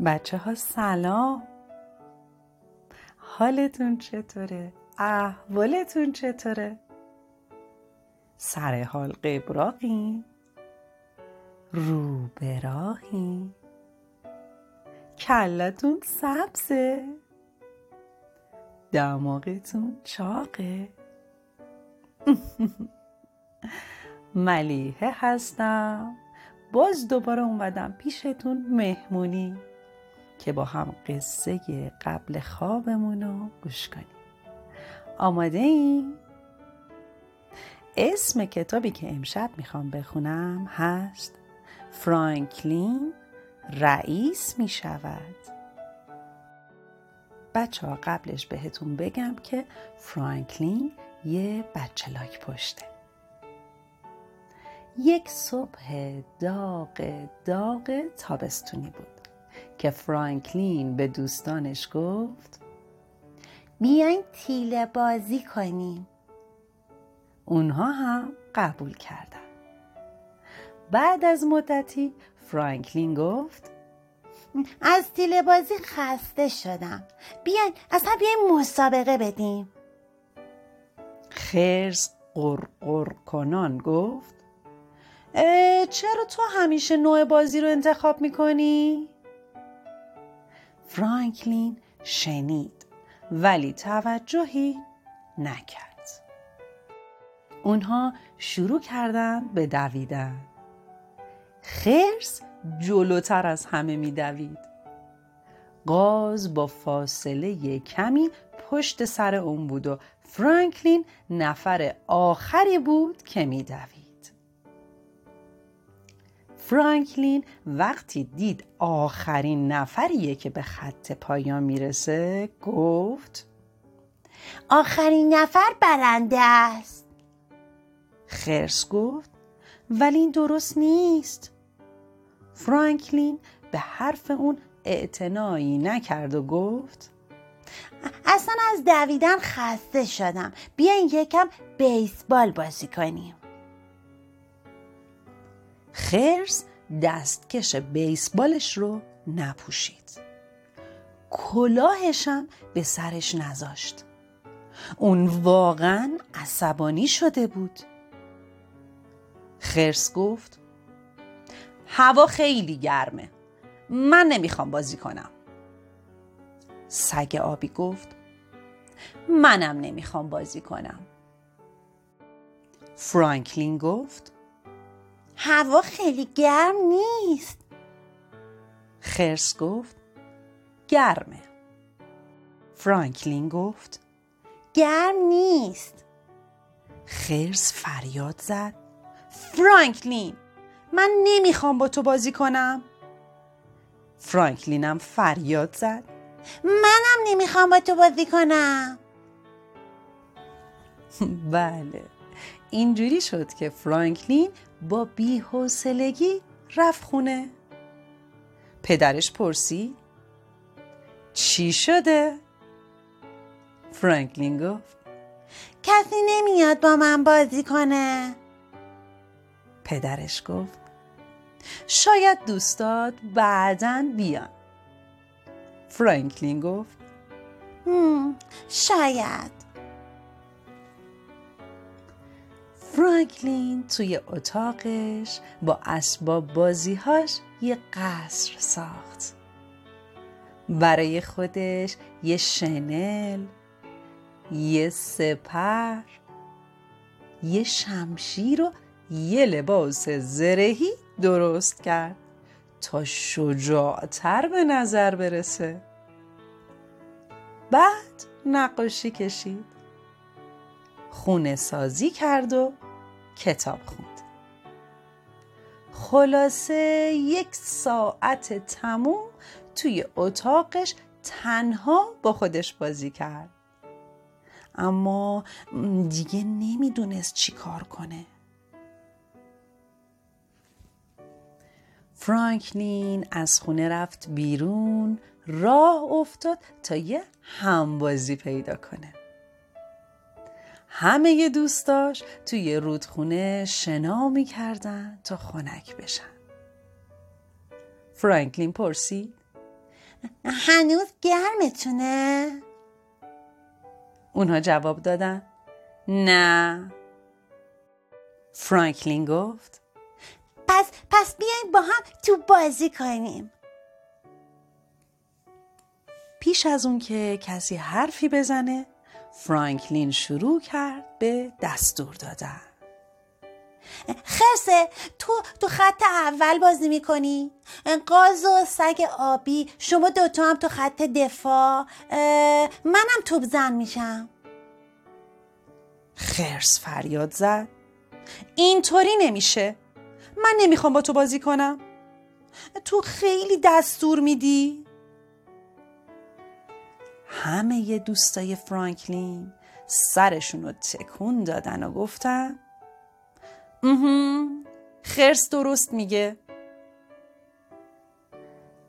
بچه ها سلام حالتون چطوره؟ احوالتون چطوره؟ سر حال قبراقی؟ رو براهی؟ کلتون سبزه؟ دماغتون چاقه؟ ملیحه هستم باز دوباره اومدم پیشتون مهمونی که با هم قصه قبل خوابمون رو گوش کنیم. آماده این؟ اسم کتابی که امشب می‌خوام بخونم هست فرانکلین رئیس می شود بچه ها قبلش بهتون بگم که فرانکلین یه بچه لاک پشته. یک صبح داغ داغ تابستونی بود. که فرانکلین به دوستانش گفت بیاین تیله بازی کنیم. اونها هم قبول کردن. بعد از مدتی فرانکلین گفت از تیله بازی خسته شدم. بیاین اصلا بیاین مسابقه بدیم. خرس قرقر کنان گفت چرا تو همیشه نوع بازی رو انتخاب می‌کنی؟ فرانکلین شنید ولی توجهی نکرد. اونها شروع کردن به دویدن. خرس جلوتر از همه میدوید. گاز با فاصله کمی پشت سر اون بود و فرانکلین نفر آخری بود که میدوید. فرانکلین وقتی دید آخرین نفریه که به خط پایان می‌رسه گفت آخرین نفر برنده است. خرس گفت ولی این درست نیست. فرانکلین به حرف اون اعتنایی نکرد و گفت اصلا از دویدن خسته شدم. بیاین یکم بیسبال بازی کنیم. خرس دستکش بیسبالش رو نپوشید. کلاهشم به سرش نذاشت. اون واقعا عصبانی شده بود. خرس گفت هوا خیلی گرمه. من نمی‌خوام بازی کنم. سگ آبی گفت منم نمی‌خوام بازی کنم. فرانکلین گفت هوا خیلی گرم نیست. خرس گفت گرمه. فرانکلین گفت گرم نیست. خرس فریاد زد فرانکلین من نمی‌خوام با تو بازی کنم. فرانکلینم فریاد زد منم نمی‌خوام با تو بازی کنم. بله اینجوری شد که فرانکلین با بیحوصلگی رفت خونه. پدرش پرسید چی شده؟ فرانکلین گفت کسی نمیاد با من بازی کنه. پدرش گفت شاید دوستات بعدا بیان. فرانکلین گفت شاید. فرانکلین توی اتاقش با اسباب بازیهاش یه قصر ساخت. برای خودش یه شنل یه سپر یه شمشیر و یه لباس زرهی درست کرد تا شجاعتر به نظر برسه. بعد نقاشی کشید. خونه سازی کرد و کتاب خوند. خلاصه یک ساعت تموم توی اتاقش تنها با خودش بازی کرد. اما دیگه نمی‌دونست چی کار کنه. فرانکلین از خونه رفت بیرون راه افتاد تا یه همبازی پیدا کنه. همه دوستاش توی رودخونه شنا می‌کردن تا خنک بشن. فرانکلین پرسید. هنوز گرمتونه؟ اونها جواب دادن. نه. فرانکلین گفت. پس پس بیاین با هم تو بازی کنیم. پیش از اون که کسی حرفی بزنه فرانکلین شروع کرد به دستور دادن. خرسه تو تو خط اول بازی می‌کنی؟ قاز و سگ آبی شما دوتا هم تو خط دفاع منم توپ زن میشم. خرس فریاد زد. اینطوری نمیشه. من نمی‌خوام با تو بازی کنم. تو خیلی دستور میدی؟ همه دوستای فرانکلین سرشون رو تکون دادن و گفتن خرس درست میگه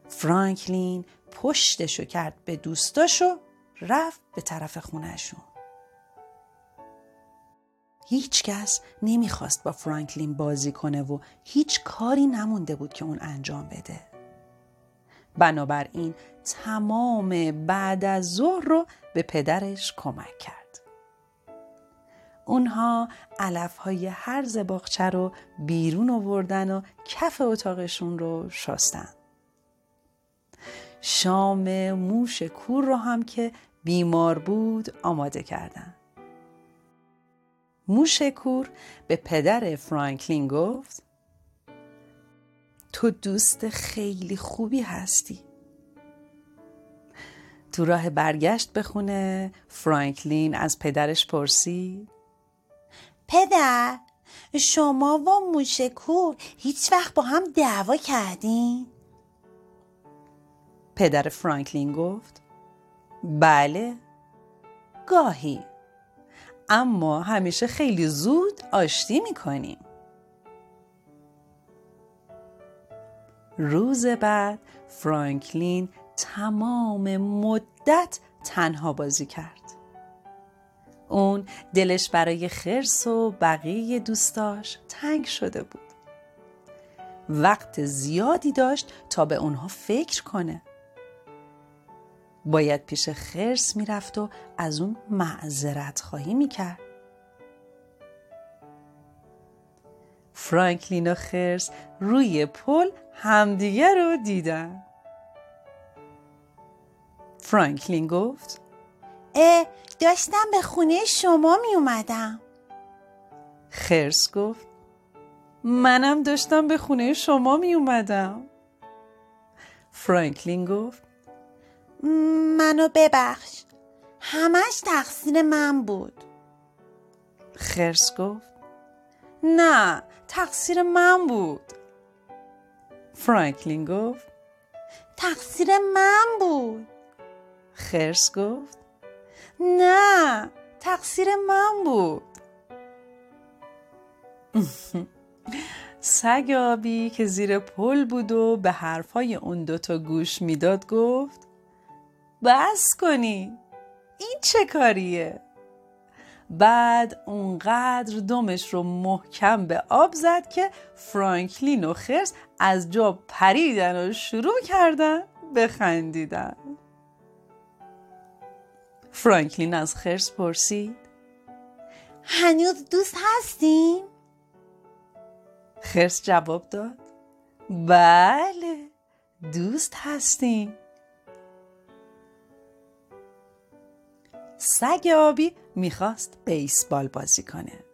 فرانکلین پشتشو کرد به دوستاشو رفت به طرف خونهشون هیچ کس نمی‌خواست با فرانکلین بازی کنه و هیچ کاری نمونده بود که اون انجام بده. بنابراین تمام بعد از ظهر رو به پدرش کمک کرد. اونها علف های هر زباخچه رو بیرون آوردن و کف اتاقشون رو شستن. شام موش کور رو هم که بیمار بود آماده کردن. موشکور به پدر فرانکلین گفت تو دوست خیلی خوبی هستی. تو راه برگشت به خونه فرانکلین از پدرش پرسید. پدر شما و موشکور هیچ وقت با هم دعوا کردین؟ پدر فرانکلین گفت بله گاهی. اما همیشه خیلی زود آشتی می‌کنیم. روز بعد فرانکلین تمام مدت تنها بازی کرد. اون دلش برای خرس و بقیه دوستاش تنگ شده بود. وقت زیادی داشت تا به اونها فکر کنه. باید پیش خرس می‌رفت و از اون معذرت خواهی می‌کرد. فرانکلین و خرس روی پل همدیگه رو دیدن. فرانکلین گفت اه داشتم به خونه شما می اومدم. خرس گفت منم داشتم به خونه شما می اومدم. فرانکلین گفت منو ببخش همش تقصیر من بود. خرس گفت نه تقصیر من بود. فرانکلین گفت تقصیر من بود. خرس گفت نه تقصیر من بود. سگ آبی که زیر پل بود و به حرفای اون دوتا گوش می‌داد گفت بس کنی این چه کاریه؟ بعد اونقدر دمش رو محکم به آب زد که فرانکلین و خرس از جا پریدن و شروع کردن بخندیدن فرانکلین از خرس پرسید. هنوز دوست هستیم؟ خرس جواب داد. بله دوست هستیم. سگ آبی می‌خواست بیسبال بازی کنه.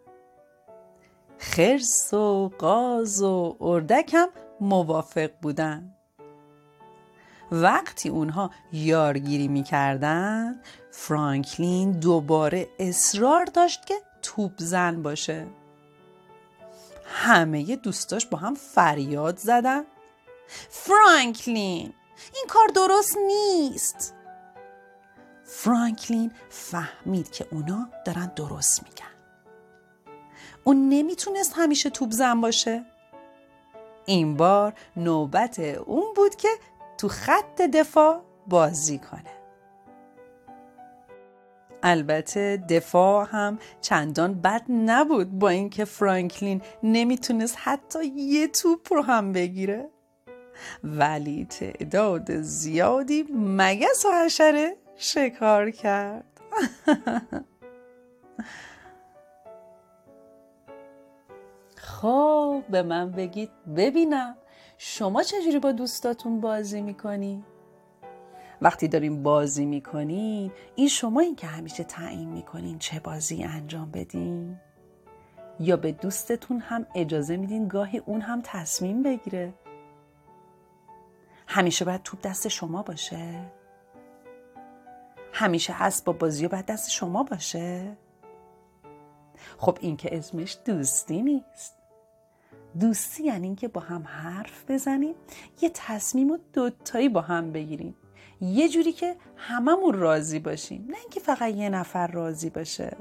خرس و قاز و اردک هم موافق بودن. وقتی اونها یارگیری می‌کردن فرانکلین دوباره اصرار داشت که توپ زن باشه. همه دوستاش با هم فریاد زدن. فرانکلین این کار درست نیست. فرانکلین فهمید که اونا دارن درست میگن. اون نمی‌تونست همیشه توپ زن باشه. این بار نوبت اون بود که تو خط دفاع بازی کنه. البته دفاع هم چندان بد نبود با اینکه فرانکلین نمی‌تونست حتی یه توپ رو هم بگیره. ولی تعداد زیادی مگس و حشره شکار کرد. خب به من بگید ببینم شما چجوری با دوستاتون بازی می‌کنی؟ وقتی داریم بازی می‌کنین این شما این که همیشه تعیین می‌کنین چه بازی انجام بدین؟ یا به دوستتون هم اجازه میدین گاهی اون هم تصمیم بگیره؟ همیشه باید توپ دست شما باشه؟ همیشه هست با بازی باید دست شما باشه؟ خب این که اسمش دوستی نیست دوستی یعنی اینکه با هم حرف بزنیم یه تصمیم و دوتایی با هم بگیریم. یه جوری که هممون راضی باشیم نه اینکه فقط یه نفر راضی باشه.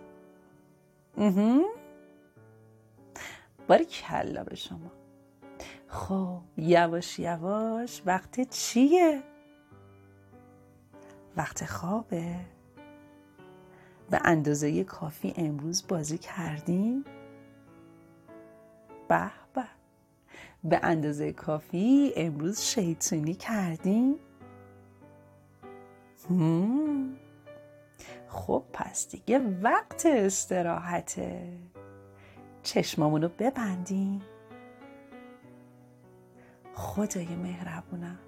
باری کلا به شما. خب یواش یواش وقت چیه؟ وقت خوابه. به اندازه کافی امروز بازی کردیم؟ به به اندازه کافی امروز شیطونی کردیم؟ خب پس دیگه وقت استراحته. چشمامونو ببندیم. خدای مهربونم.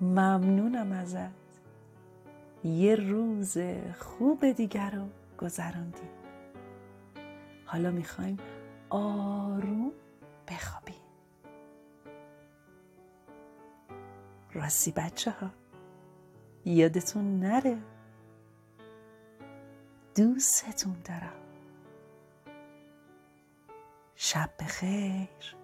ممنونم ازت. یه روز خوب دیگر رو گذراندیم. حالا می‌خوایم آروم بخوابیم راستی بچه ها یادتون نره. دوستتون دارم. شب بخیر.